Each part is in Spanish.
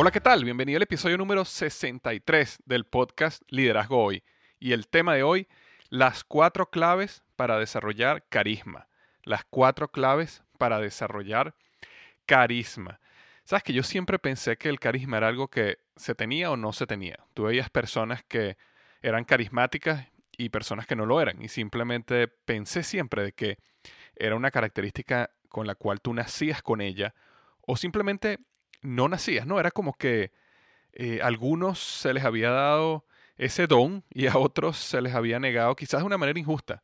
Hola, ¿qué tal? Bienvenido al episodio número 63 del podcast Liderazgo Hoy. Y el tema de hoy, las cuatro claves para desarrollar carisma. Las cuatro claves para desarrollar carisma. Sabes que yo siempre pensé que el carisma era algo que se tenía o no se tenía. Tú veías personas que eran carismáticas y personas que no lo eran. Y simplemente pensé siempre de que era una característica con la cual tú nacías con ella o simplemente no nacías, ¿no? Era como que eh, a algunos se les había dado ese don y a otros se les había negado, quizás de una manera injusta,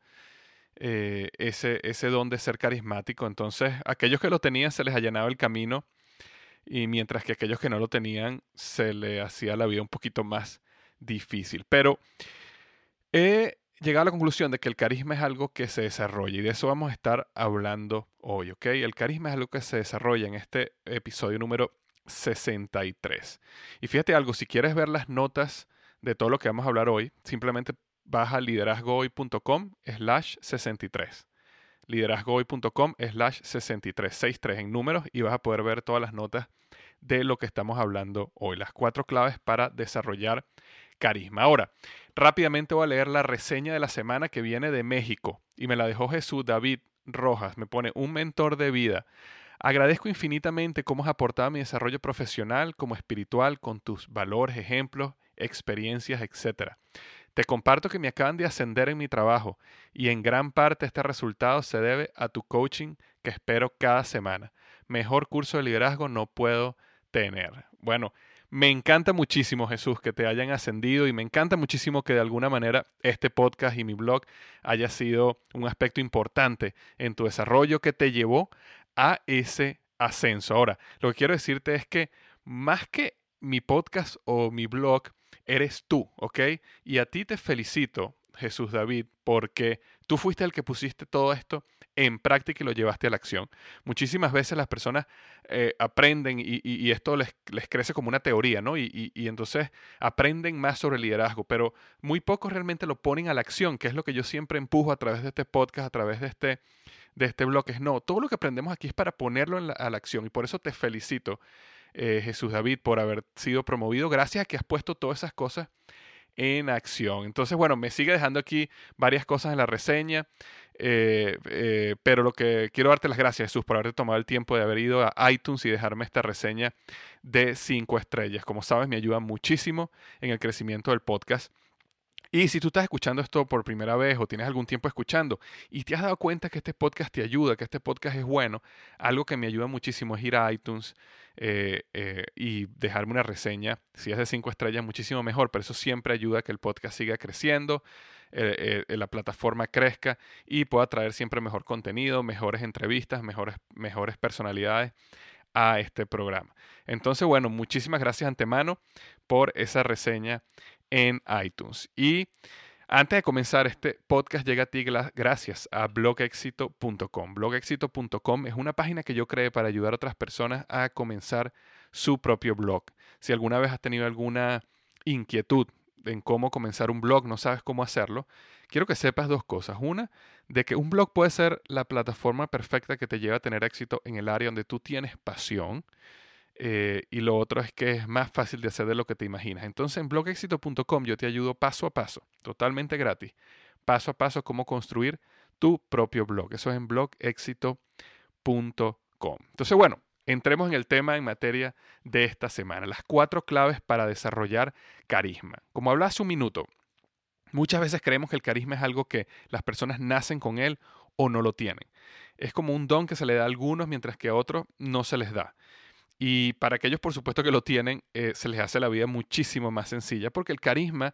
eh, ese, ese don de ser carismático. Entonces, aquellos que lo tenían se les allanaba el camino y mientras que aquellos que no lo tenían se les hacía la vida un poquito más difícil. Pero he llegado a la conclusión de que el carisma es algo que se desarrolla y de eso vamos a estar hablando hoy, ¿ok? El carisma es algo que se desarrolla en este episodio número 63. Y fíjate algo, si quieres ver las notas de todo lo que vamos a hablar hoy, simplemente baja liderazgohoy.com slash 63. Liderazgohoy.com slash 63, 63 en números y vas a poder ver todas las notas de lo que estamos hablando hoy. Las cuatro claves para desarrollar carisma. Ahora, rápidamente voy a leer la reseña de la semana que viene de México y me la dejó Jesús David Rojas. Me pone un mentor de vida Agradezco infinitamente cómo has aportado a mi desarrollo profesional como espiritual con tus valores, ejemplos, experiencias, etc. Te comparto que me acaban de ascender en mi trabajo y en gran parte este resultado se debe a tu coaching que espero cada semana. Mejor curso de liderazgo no puedo tener. Bueno, me encanta muchísimo, Jesús, que te hayan ascendido y me encanta muchísimo que de alguna manera este podcast y mi blog haya sido un aspecto importante en tu desarrollo que te llevó a ese ascenso. Ahora, lo que quiero decirte es que más que mi podcast o mi blog, eres tú, ¿ok? Y a ti te felicito, Jesús David, porque tú fuiste el que pusiste todo esto en práctica y lo llevaste a la acción. Muchísimas veces las personas eh, aprenden y, esto les, crece como una teoría, ¿no? Y, y, entonces aprenden más sobre liderazgo, pero muy pocos realmente lo ponen a la acción, que es lo que yo siempre empujo a través de este podcast, a través de este de este bloque es no, todo lo que aprendemos aquí es para ponerlo a la acción y por eso te felicito, eh, Jesús David, por haber sido promovido, gracias a que has puesto todas esas cosas en acción. Entonces, bueno, me sigue dejando aquí varias cosas en la reseña, eh, eh, pero lo que quiero darte las gracias, Jesús, por haberte tomado el tiempo de haber ido a iTunes y dejarme esta reseña de cinco estrellas. Como sabes, me ayuda muchísimo en el crecimiento del podcast. Y si tú estás escuchando esto por primera vez o tienes algún tiempo escuchando y te has dado cuenta que este podcast te ayuda, que este podcast es bueno, algo que me ayuda muchísimo es ir a iTunes eh, eh, y dejarme una reseña. Si es de cinco estrellas, muchísimo mejor, pero eso siempre ayuda a que el podcast siga creciendo, eh, la plataforma crezca y pueda traer siempre mejor contenido, mejores entrevistas, mejores, mejores personalidades a este programa. Entonces, bueno, muchísimas gracias antemano por esa reseña en iTunes. Y antes de comenzar, este podcast llega a ti gracias a blogexito.com. Blogexito.com es una página que yo creé para ayudar a otras personas a comenzar su propio blog. Si alguna vez has tenido alguna inquietud en cómo comenzar un blog, no sabes cómo hacerlo, quiero que sepas dos cosas. Una, de que un blog puede ser la plataforma perfecta que te lleva a tener éxito en el área donde tú tienes pasión. Eh, y lo otro es que es más fácil de hacer de lo que te imaginas. Entonces en blogexito.com yo te ayudo paso a paso, totalmente gratis, paso a paso cómo construir tu propio blog. Eso es en blogexito.com. Entonces, bueno, entremos en el tema en materia de esta semana, las cuatro claves para desarrollar carisma. Como hablé hace un minuto, muchas veces creemos que el carisma es algo que las personas nacen con él o no lo tienen. Es como un don que se le da a algunos mientras que a otros no se les da. Y para aquellos, por supuesto, que lo tienen, eh, se les hace la vida muchísimo más sencilla, porque el carisma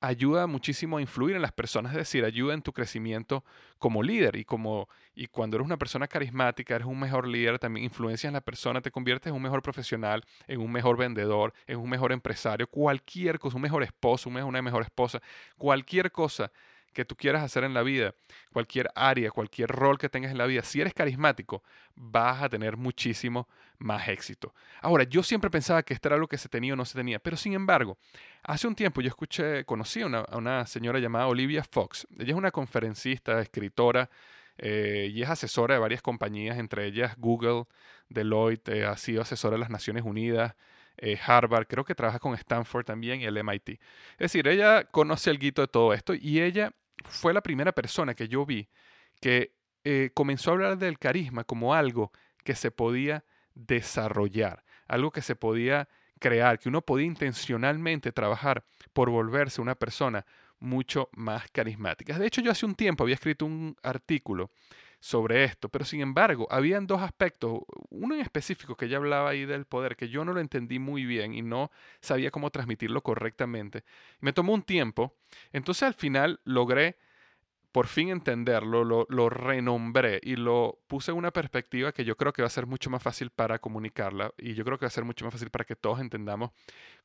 ayuda muchísimo a influir en las personas, es decir, ayuda en tu crecimiento como líder y como y cuando eres una persona carismática, eres un mejor líder, también influencias en la persona, te conviertes en un mejor profesional, en un mejor vendedor, en un mejor empresario, cualquier cosa, un mejor esposo, una mejor esposa, cualquier cosa que tú quieras hacer en la vida, cualquier área, cualquier rol que tengas en la vida, si eres carismático, vas a tener muchísimo más éxito. Ahora, yo siempre pensaba que esto era algo que se tenía o no se tenía, pero sin embargo, hace un tiempo yo escuché, conocí a una, señora llamada Olivia Fox. Ella es una conferencista, escritora, eh, y es asesora de varias compañías, entre ellas Google, Deloitte, ha sido asesora de las Naciones Unidas, eh, Harvard, creo que trabaja con Stanford también y el MIT. Es decir, ella conoce el guito de todo esto y ella fue la primera persona que yo vi que eh, comenzó a hablar del carisma como algo que se podía desarrollar, algo que se podía crear, que uno podía intencionalmente trabajar por volverse una persona mucho más carismática. De hecho, yo hace un tiempo había escrito un artículo sobre esto, pero sin embargo, habían dos aspectos, uno en específico que ella hablaba ahí del poder, que yo no lo entendí muy bien y no sabía cómo transmitirlo correctamente. Me tomó un tiempo, entonces al final logré por fin entenderlo, lo, lo, renombré y lo puse en una perspectiva que yo creo que va a ser mucho más fácil para comunicarla y yo creo que va a ser mucho más fácil para que todos entendamos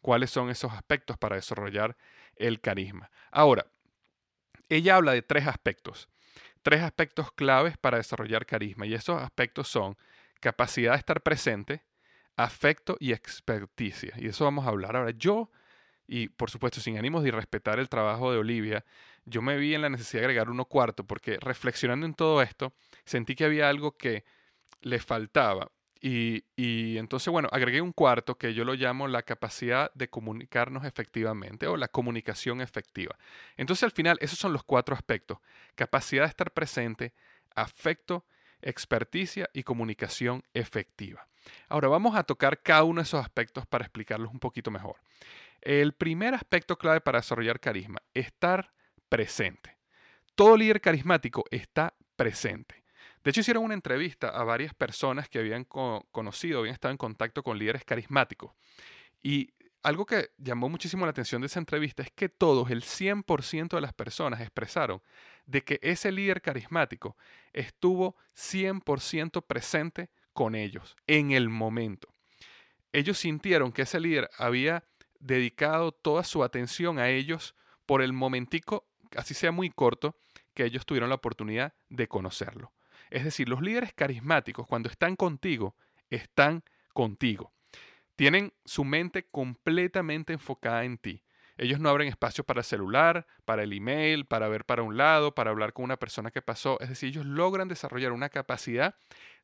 cuáles son esos aspectos para desarrollar el carisma. Ahora, ella habla de tres aspectos tres aspectos claves para desarrollar carisma y esos aspectos son capacidad de estar presente, afecto y experticia. Y eso vamos a hablar. Ahora, yo, y por supuesto sin ánimos de respetar el trabajo de Olivia, yo me vi en la necesidad de agregar uno cuarto porque reflexionando en todo esto, sentí que había algo que le faltaba y, entonces, bueno, agregué un cuarto que yo lo llamo la capacidad de comunicarnos efectivamente o la comunicación efectiva. Entonces, al final, esos son los cuatro aspectos. Capacidad de estar presente, afecto, experticia y comunicación efectiva. Ahora vamos a tocar cada uno de esos aspectos para explicarlos un poquito mejor. El primer aspecto clave para desarrollar carisma, estar presente. Todo líder carismático está presente. De hecho, hicieron una entrevista a varias personas que habían conocido, habían estado en contacto con líderes carismáticos. Y algo que llamó muchísimo la atención de esa entrevista es que todos, el 100% de las personas expresaron de que ese líder carismático estuvo 100% presente con ellos en el momento. Ellos sintieron que ese líder había dedicado toda su atención a ellos por el momentico, así sea muy corto, que ellos tuvieron la oportunidad de conocerlo. Es decir, los líderes carismáticos cuando están contigo, están contigo. Tienen su mente completamente enfocada en ti. Ellos no abren espacio para el celular, para el email, para ver para un lado, para hablar con una persona que pasó. Es decir, ellos logran desarrollar una capacidad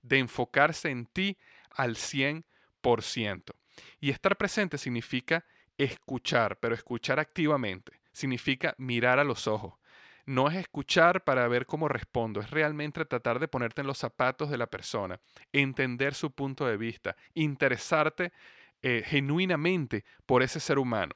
de enfocarse en ti al 100%. Y estar presente significa escuchar, pero escuchar activamente. Significa mirar a los ojos, no es escuchar para ver cómo respondo, es realmente tratar de ponerte en los zapatos de la persona, entender su punto de vista, interesarte eh, genuinamente por ese ser humano.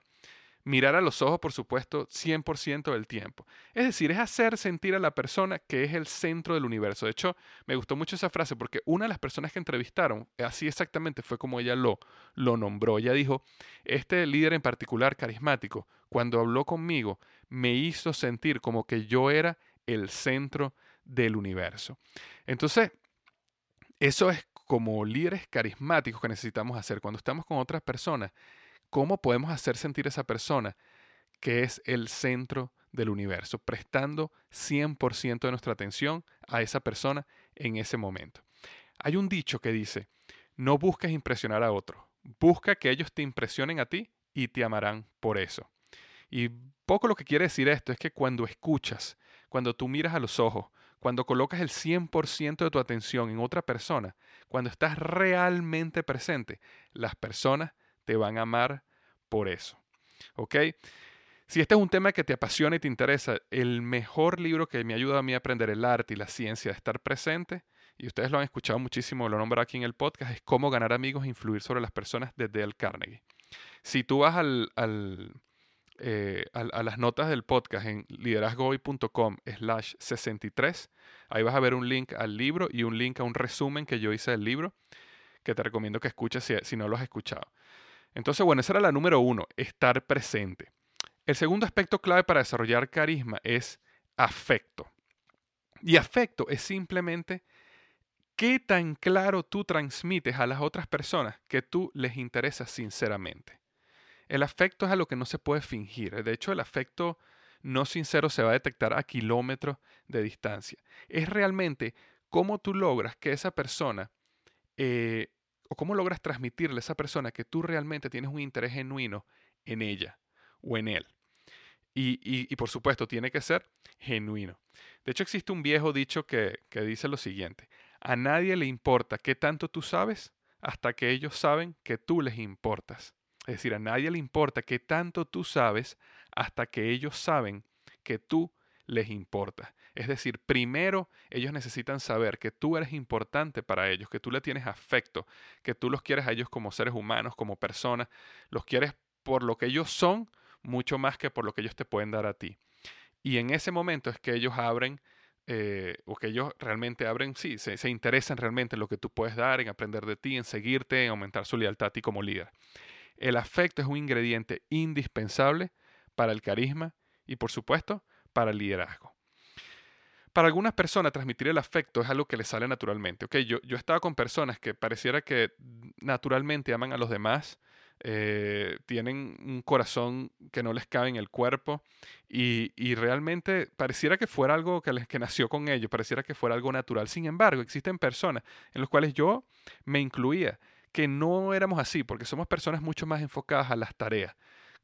Mirar a los ojos, por supuesto, 100% del tiempo. Es decir, es hacer sentir a la persona que es el centro del universo. De hecho, me gustó mucho esa frase porque una de las personas que entrevistaron, así exactamente fue como ella lo, lo nombró. Ella dijo, este líder en particular, carismático, cuando habló conmigo, me hizo sentir como que yo era el centro del universo. Entonces, eso es como líderes carismáticos que necesitamos hacer cuando estamos con otras personas, ¿cómo podemos hacer sentir a esa persona que es el centro del universo, prestando 100% de nuestra atención a esa persona en ese momento? Hay un dicho que dice, no busques impresionar a otros, busca que ellos te impresionen a ti y te amarán por eso. Y poco lo que quiere decir esto es que cuando escuchas, cuando tú miras a los ojos, cuando colocas el 100% de tu atención en otra persona, cuando estás realmente presente, las personas te van a amar por eso. ¿Ok? Si este es un tema que te apasiona y te interesa, el mejor libro que me ayuda a mí a aprender el arte y la ciencia de estar presente, y ustedes lo han escuchado muchísimo, lo nombro aquí en el podcast, es Cómo ganar amigos e influir sobre las personas de Dale Carnegie. Si tú vas al, eh, a, las notas del podcast en liderazgohoy.com slash 63. Ahí vas a ver un link al libro y un link a un resumen que yo hice del libro que te recomiendo que escuches si, si no lo has escuchado. Entonces, bueno, esa era la número uno, estar presente. El segundo aspecto clave para desarrollar carisma es afecto. Y afecto es simplemente qué tan claro tú transmites a las otras personas que tú les interesas sinceramente. El afecto es algo que no se puede fingir. De hecho, el afecto no sincero se va a detectar a kilómetros de distancia. Es realmente cómo tú logras que esa persona, eh, o cómo logras transmitirle a esa persona que tú realmente tienes un interés genuino en ella o en él. Y, y, por supuesto, tiene que ser genuino. De hecho, existe un viejo dicho que, que dice lo siguiente, a nadie le importa qué tanto tú sabes hasta que ellos saben que tú les importas. Es decir, a nadie le importa qué tanto tú sabes hasta que ellos saben que tú les importas. Es decir, primero ellos necesitan saber que tú eres importante para ellos, que tú le tienes afecto, que tú los quieres a ellos como seres humanos, como personas, los quieres por lo que ellos son, mucho más que por lo que ellos te pueden dar a ti. Y en ese momento es que ellos abren, eh, o que ellos realmente abren, sí, se, se interesan realmente en lo que tú puedes dar, en aprender de ti, en seguirte, en aumentar su lealtad a ti como líder. El afecto es un ingrediente indispensable para el carisma y por supuesto para el liderazgo. Para algunas personas transmitir el afecto es algo que les sale naturalmente. Okay, yo, yo he con personas que pareciera que naturalmente aman a los demás, eh, tienen un corazón que no les cabe en el cuerpo y, y realmente pareciera que fuera algo que, les, que nació con ellos, pareciera que fuera algo natural. Sin embargo, existen personas en las cuales yo me incluía que no éramos así, porque somos personas mucho más enfocadas a las tareas.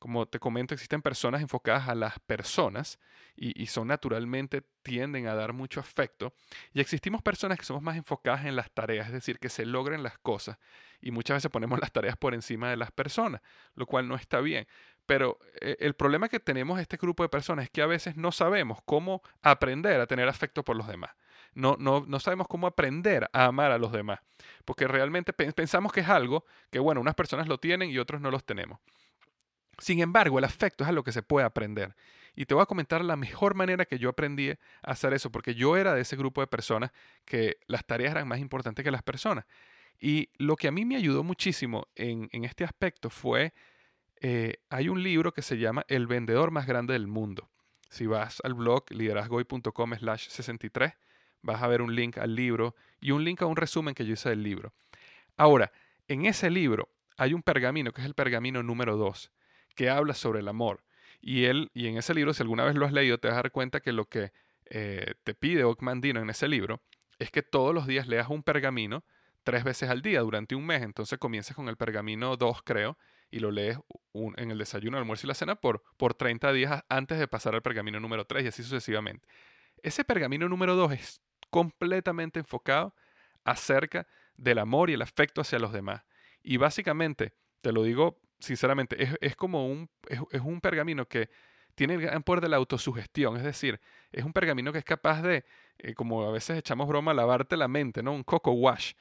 Como te comento, existen personas enfocadas a las personas y, son naturalmente tienden a dar mucho afecto. Y existimos personas que somos más enfocadas en las tareas, es decir, que se logren las cosas. Y muchas veces ponemos las tareas por encima de las personas, lo cual no está bien. Pero eh, el problema que tenemos este grupo de personas es que a veces no sabemos cómo aprender a tener afecto por los demás no, no, no sabemos cómo aprender a amar a los demás, porque realmente pensamos que es algo que, bueno, unas personas lo tienen y otros no los tenemos. Sin embargo, el afecto es algo que se puede aprender. Y te voy a comentar la mejor manera que yo aprendí a hacer eso, porque yo era de ese grupo de personas que las tareas eran más importantes que las personas. Y lo que a mí me ayudó muchísimo en, este aspecto fue, eh, hay un libro que se llama El vendedor más grande del mundo. Si vas al blog liderazgoy.com slash 63, vas a ver un link al libro y un link a un resumen que yo hice del libro. Ahora, en ese libro hay un pergamino, que es el pergamino número 2, que habla sobre el amor. Y, él, y en ese libro, si alguna vez lo has leído, te vas a dar cuenta que lo que eh, te pide Ockmandino en ese libro es que todos los días leas un pergamino tres veces al día durante un mes. Entonces comienzas con el pergamino 2, creo, y lo lees en el desayuno, el almuerzo y la cena por, por 30 días antes de pasar al pergamino número 3 y así sucesivamente. Ese pergamino número 2 es completamente enfocado acerca del amor y el afecto hacia los demás. Y básicamente, te lo digo sinceramente, es, como un, es, un pergamino que tiene el gran poder de la autosugestión, es decir, es un pergamino que es capaz de, eh, como a veces echamos broma, lavarte la mente, ¿no? Un coco wash.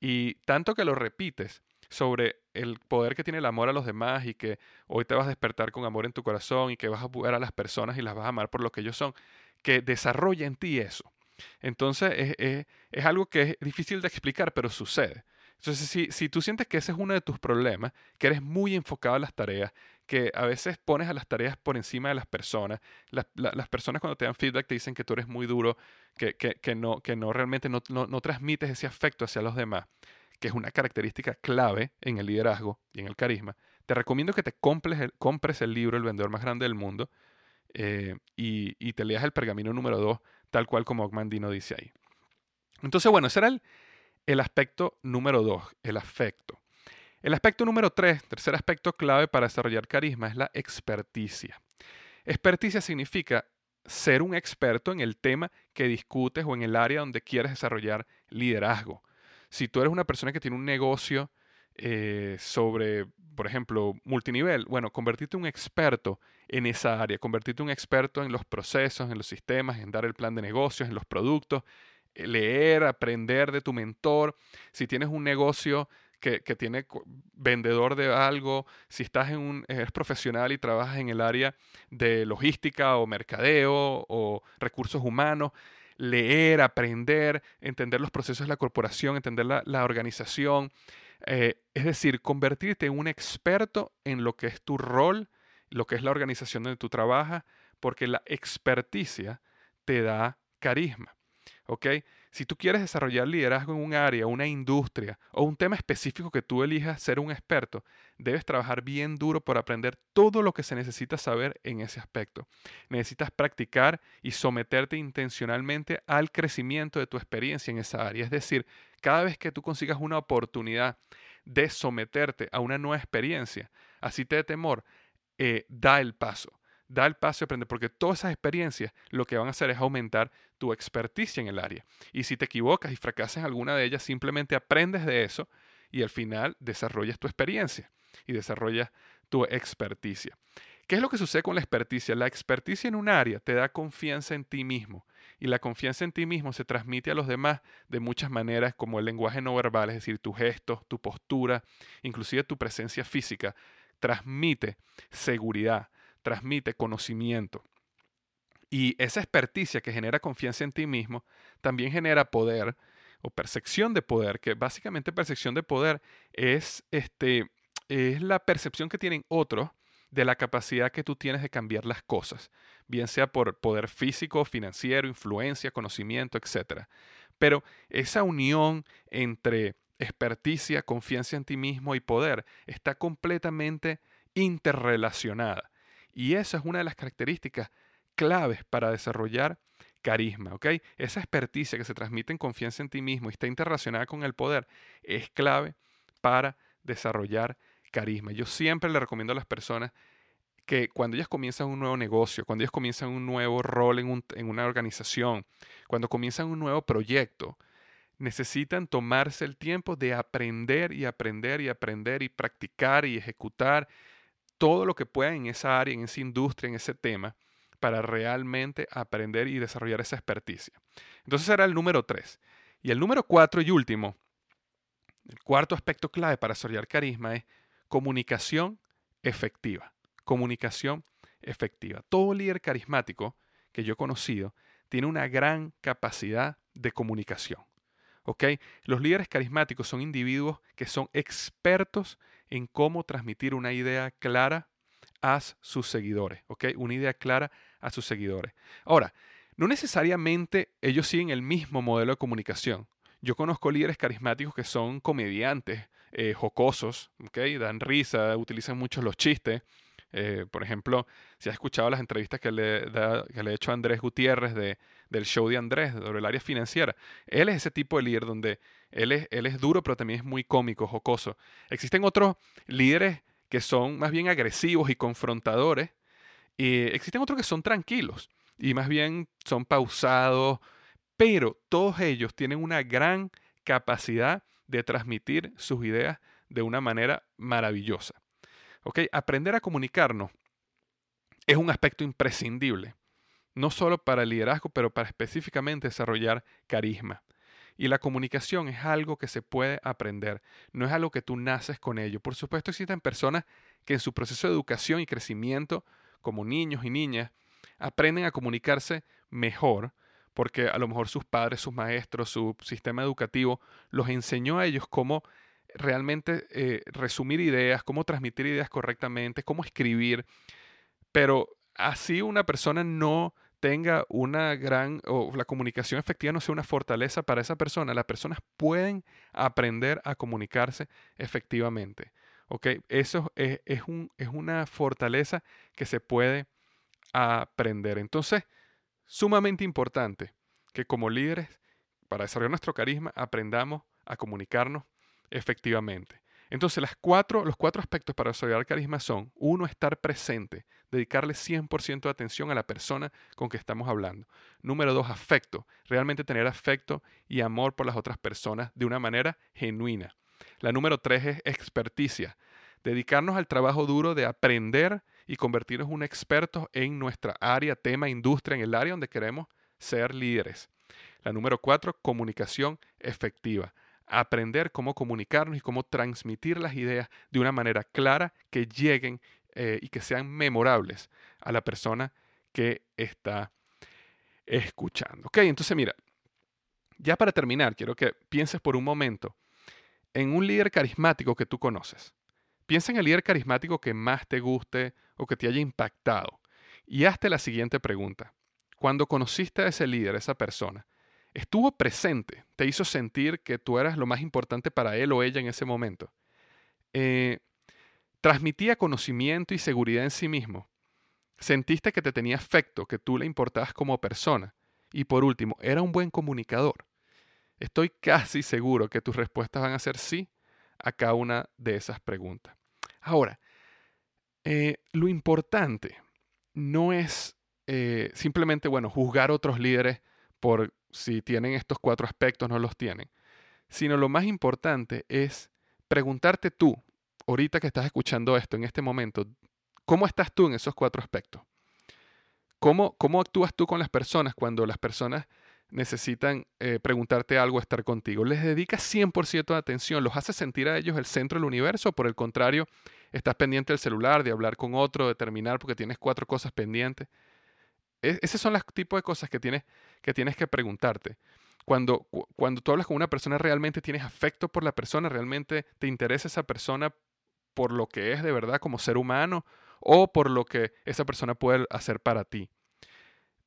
Y tanto que lo repites sobre el poder que tiene el amor a los demás y que hoy te vas a despertar con amor en tu corazón y que vas a jugar a las personas y las vas a amar por lo que ellos son, que desarrolla en ti eso. Entonces es, algo que es difícil de explicar, pero sucede. Entonces, si, si, tú sientes que ese es uno de tus problemas, que eres muy enfocado en las tareas, que a veces pones a las tareas por encima de las personas, las personas cuando te dan feedback te dicen que tú eres muy duro, que, que, que no, que no realmente no, no, no transmites ese afecto hacia los demás, que es una característica clave en el liderazgo y en el carisma, te recomiendo que te compres el, compres el libro El vendedor más grande del mundo eh, y, te leas el pergamino número 2, tal cual como Ogmandino dice ahí. Entonces, bueno, ese era el, el aspecto número 2, el afecto. El aspecto número 3, tercer aspecto clave para desarrollar carisma, es la experticia. Experticia significa ser un experto en el tema que discutes o en el área donde quieres desarrollar liderazgo. Si tú eres una persona que tiene un negocio eh, sobre, por ejemplo, multinivel, bueno, convertirte en un experto en esa área, convertirte un experto en los procesos, en los sistemas, en dar el plan de negocios, en los productos, leer, aprender de tu mentor. Si tienes un negocio que, tiene vendedor de algo, si estás en un, eres profesional y trabajas en el área de logística o mercadeo o recursos humanos, leer, aprender, entender los procesos de la corporación, entender la, organización, eh, es decir, convertirte en un experto en lo que es tu rol, lo que es la organización donde tú trabajas, porque la experticia te da carisma. ¿Ok? Si tú quieres desarrollar liderazgo en un área, una industria o un tema específico que tú elijas ser un experto, debes trabajar bien duro por aprender todo lo que se necesita saber en ese aspecto. Necesitas practicar y someterte intencionalmente al crecimiento de tu experiencia en esa área. Es decir, cada vez que tú consigas una oportunidad de someterte a una nueva experiencia, así te dé temor, eh, da el paso da el paso y aprende, porque todas esas experiencias lo que van a hacer es aumentar tu experticia en el área. Y si te equivocas y fracasas en alguna de ellas, simplemente aprendes de eso y al final desarrollas tu experiencia y desarrollas tu experticia. ¿Qué es lo que sucede con la experticia? La experticia en un área te da confianza en ti mismo y la confianza en ti mismo se transmite a los demás de muchas maneras como el lenguaje no verbal, es decir, tus gestos, tu postura, inclusive tu presencia física, transmite seguridad, transmite conocimiento. Y esa experticia que genera confianza en ti mismo también genera poder o percepción de poder, que básicamente percepción de poder es, este, es la percepción que tienen otros de la capacidad que tú tienes de cambiar las cosas, bien sea por poder físico, financiero, influencia, conocimiento, etc. Pero esa unión entre experticia, confianza en ti mismo y poder está completamente interrelacionada. Y esa es una de las características claves para desarrollar carisma, ¿ok? Esa experticia que se transmite en confianza en ti mismo y está interrelacionada con el poder es clave para desarrollar carisma. Yo siempre le recomiendo a las personas que cuando ellas comienzan un nuevo negocio, cuando ellas comienzan un nuevo rol en, en una organización, cuando comienzan un nuevo proyecto, necesitan tomarse el tiempo de aprender y aprender y aprender y practicar y ejecutar todo lo que puedan en esa área, en esa industria, en ese tema, para realmente aprender y desarrollar esa experticia. Entonces era el número tres. Y el número cuatro y último, el cuarto aspecto clave para desarrollar carisma es comunicación efectiva. Comunicación efectiva. Todo líder carismático que yo he conocido tiene una gran capacidad de comunicación. ¿ok? Los líderes carismáticos son individuos que son expertos en cómo transmitir una idea clara a sus seguidores, ¿ok? Una idea clara a sus seguidores. Ahora, no necesariamente ellos siguen el mismo modelo de comunicación. Yo conozco líderes carismáticos que son comediantes, eh, jocosos, ¿ok? Dan risa, utilizan mucho los chistes. Eh, por ejemplo, si has escuchado las entrevistas que le, que le he hecho a Andrés Gutiérrez de, del show de Andrés sobre el área financiera, él es ese tipo de líder donde él es, duro, pero también es muy cómico, jocoso. Existen otros líderes que son más bien agresivos y confrontadores, y existen otros que son tranquilos y más bien son pausados, pero todos ellos tienen una gran capacidad de transmitir sus ideas de una manera maravillosa. Aprender a comunicarnos es un aspecto imprescindible, no solo para el liderazgo, pero para específicamente desarrollar carisma. Y la comunicación es algo que se puede aprender, no es algo que tú naces con ello. Por supuesto existen personas que en su proceso de educación y crecimiento, como niños y niñas, aprenden a comunicarse mejor, porque a lo mejor sus padres, sus maestros, su sistema educativo los enseñó a ellos cómo realmente eh, resumir ideas, cómo transmitir ideas correctamente, cómo escribir, pero así una persona no tenga una gran, o la comunicación efectiva no sea una fortaleza para esa persona. Las personas pueden aprender a comunicarse efectivamente. ¿ok? Eso es, un, es una fortaleza que se puede aprender. Entonces, sumamente importante que como líderes, para desarrollar nuestro carisma, aprendamos a comunicarnos efectivamente. Entonces, cuatro, los cuatro aspectos para desarrollar carisma son, uno, estar presente, dedicarle 100% de atención a la persona con que estamos hablando. Número dos, afecto, realmente tener afecto y amor por las otras personas de una manera genuina. La número tres es experticia, dedicarnos al trabajo duro de aprender y convertirnos en un experto en nuestra área, tema, industria, en el área donde queremos ser líderes. La número cuatro, comunicación efectiva aprender cómo comunicarnos y cómo transmitir las ideas de una manera clara que lleguen eh, y que sean memorables a la persona que está escuchando. Ok, entonces mira, ya para terminar, quiero que pienses por un momento en un líder carismático que tú conoces. Piensa en el líder carismático que más te guste o que te haya impactado y hazte la siguiente pregunta. Cuando conociste a ese líder, a esa persona, estuvo presente, te hizo sentir que tú eras lo más importante para él o ella en ese momento. Eh, transmitía conocimiento y seguridad en sí mismo. Sentiste que te tenía afecto, que tú le importabas como persona. Y por último, era un buen comunicador. Estoy casi seguro que tus respuestas van a ser sí a cada una de esas preguntas. Ahora, eh, lo importante no es eh, simplemente, bueno, juzgar a otros líderes por si tienen estos cuatro aspectos, no los tienen, sino lo más importante es preguntarte tú, ahorita que estás escuchando esto, en este momento, ¿cómo estás tú en esos cuatro aspectos? ¿Cómo, cómo actúas tú con las personas cuando las personas necesitan eh, preguntarte algo, estar contigo? ¿Les dedicas 100% de atención? ¿Los haces sentir a ellos el centro del universo? por el contrario, estás pendiente del celular, de hablar con otro, de terminar porque tienes cuatro cosas pendientes? E, esos son los tipos de cosas que tienes que, tienes que preguntarte. Cuando, cuando tú hablas con una persona, realmente tienes afecto por la persona, realmente te interesa esa persona por lo que es de verdad como ser humano o por lo que esa persona puede hacer para ti.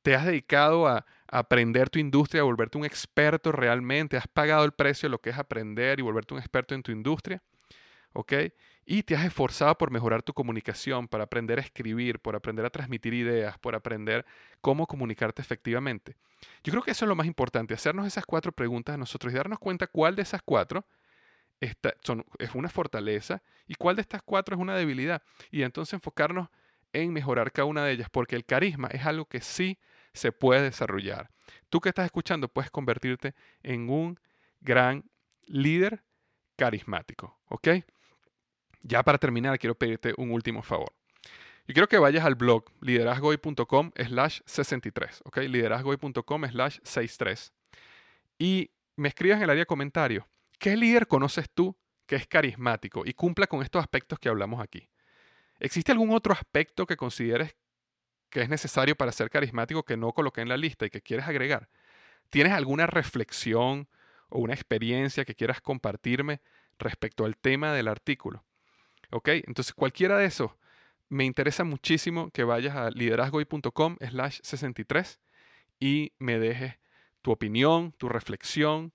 ¿Te has dedicado a, aprender tu industria, a volverte un experto realmente? ¿Has pagado el precio de lo que es aprender y volverte un experto en tu industria? ¿Ok? y te has esforzado por mejorar tu comunicación, por aprender a escribir, por aprender a transmitir ideas, por aprender cómo comunicarte efectivamente. Yo creo que eso es lo más importante, hacernos esas cuatro preguntas a nosotros y darnos cuenta cuál de esas cuatro es una fortaleza y cuál de estas cuatro es una debilidad. Y entonces enfocarnos en mejorar cada una de ellas, porque el carisma es algo que sí se puede desarrollar. Tú que estás escuchando puedes convertirte en un gran líder carismático, ¿ok? Ya para terminar, quiero pedirte un último favor. Yo quiero que vayas al blog liderazgoy.com slash 63, ¿ok? liderazgoy.com slash 63. Y me escribas en el área de comentarios, ¿qué líder conoces tú que es carismático y cumpla con estos aspectos que hablamos aquí? ¿Existe algún otro aspecto que consideres que es necesario para ser carismático que no coloqué en la lista y que quieres agregar? ¿Tienes alguna reflexión o una experiencia que quieras compartirme respecto al tema del artículo? ¿Ok? Entonces cualquiera de esos me interesa muchísimo que vayas a liderazgoy.com slash 63 y me dejes tu opinión, tu reflexión,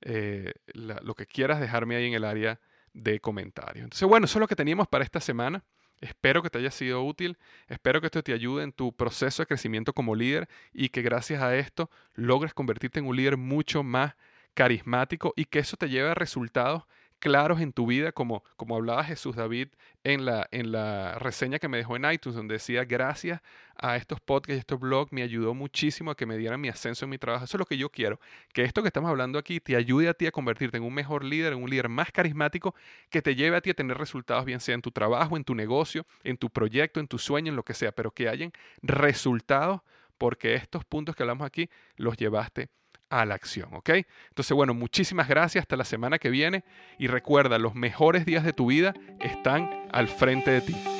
eh, lo que quieras dejarme ahí en el área de comentarios. Entonces, bueno, eso es lo que teníamos para esta semana. Espero que te haya sido útil, espero que esto te ayude en tu proceso de crecimiento como líder y que gracias a esto logres convertirte en un líder mucho más carismático y que eso te lleve a resultados claros en tu vida, como, como hablaba Jesús David en la, en la reseña que me dejó en iTunes, donde decía, gracias a estos podcasts y estos blogs, me ayudó muchísimo a que me dieran mi ascenso en mi trabajo. Eso es lo que yo quiero, que esto que estamos hablando aquí te ayude a ti a convertirte en un mejor líder, en un líder más carismático, que te lleve a ti a tener resultados, bien sea en tu trabajo, en tu negocio, en tu proyecto, en tu sueño, en lo que sea, pero que hayan resultados porque estos puntos que hablamos aquí los llevaste a la acción, ¿ok? Entonces, bueno, muchísimas gracias, hasta la semana que viene y recuerda, los mejores días de tu vida están al frente de ti.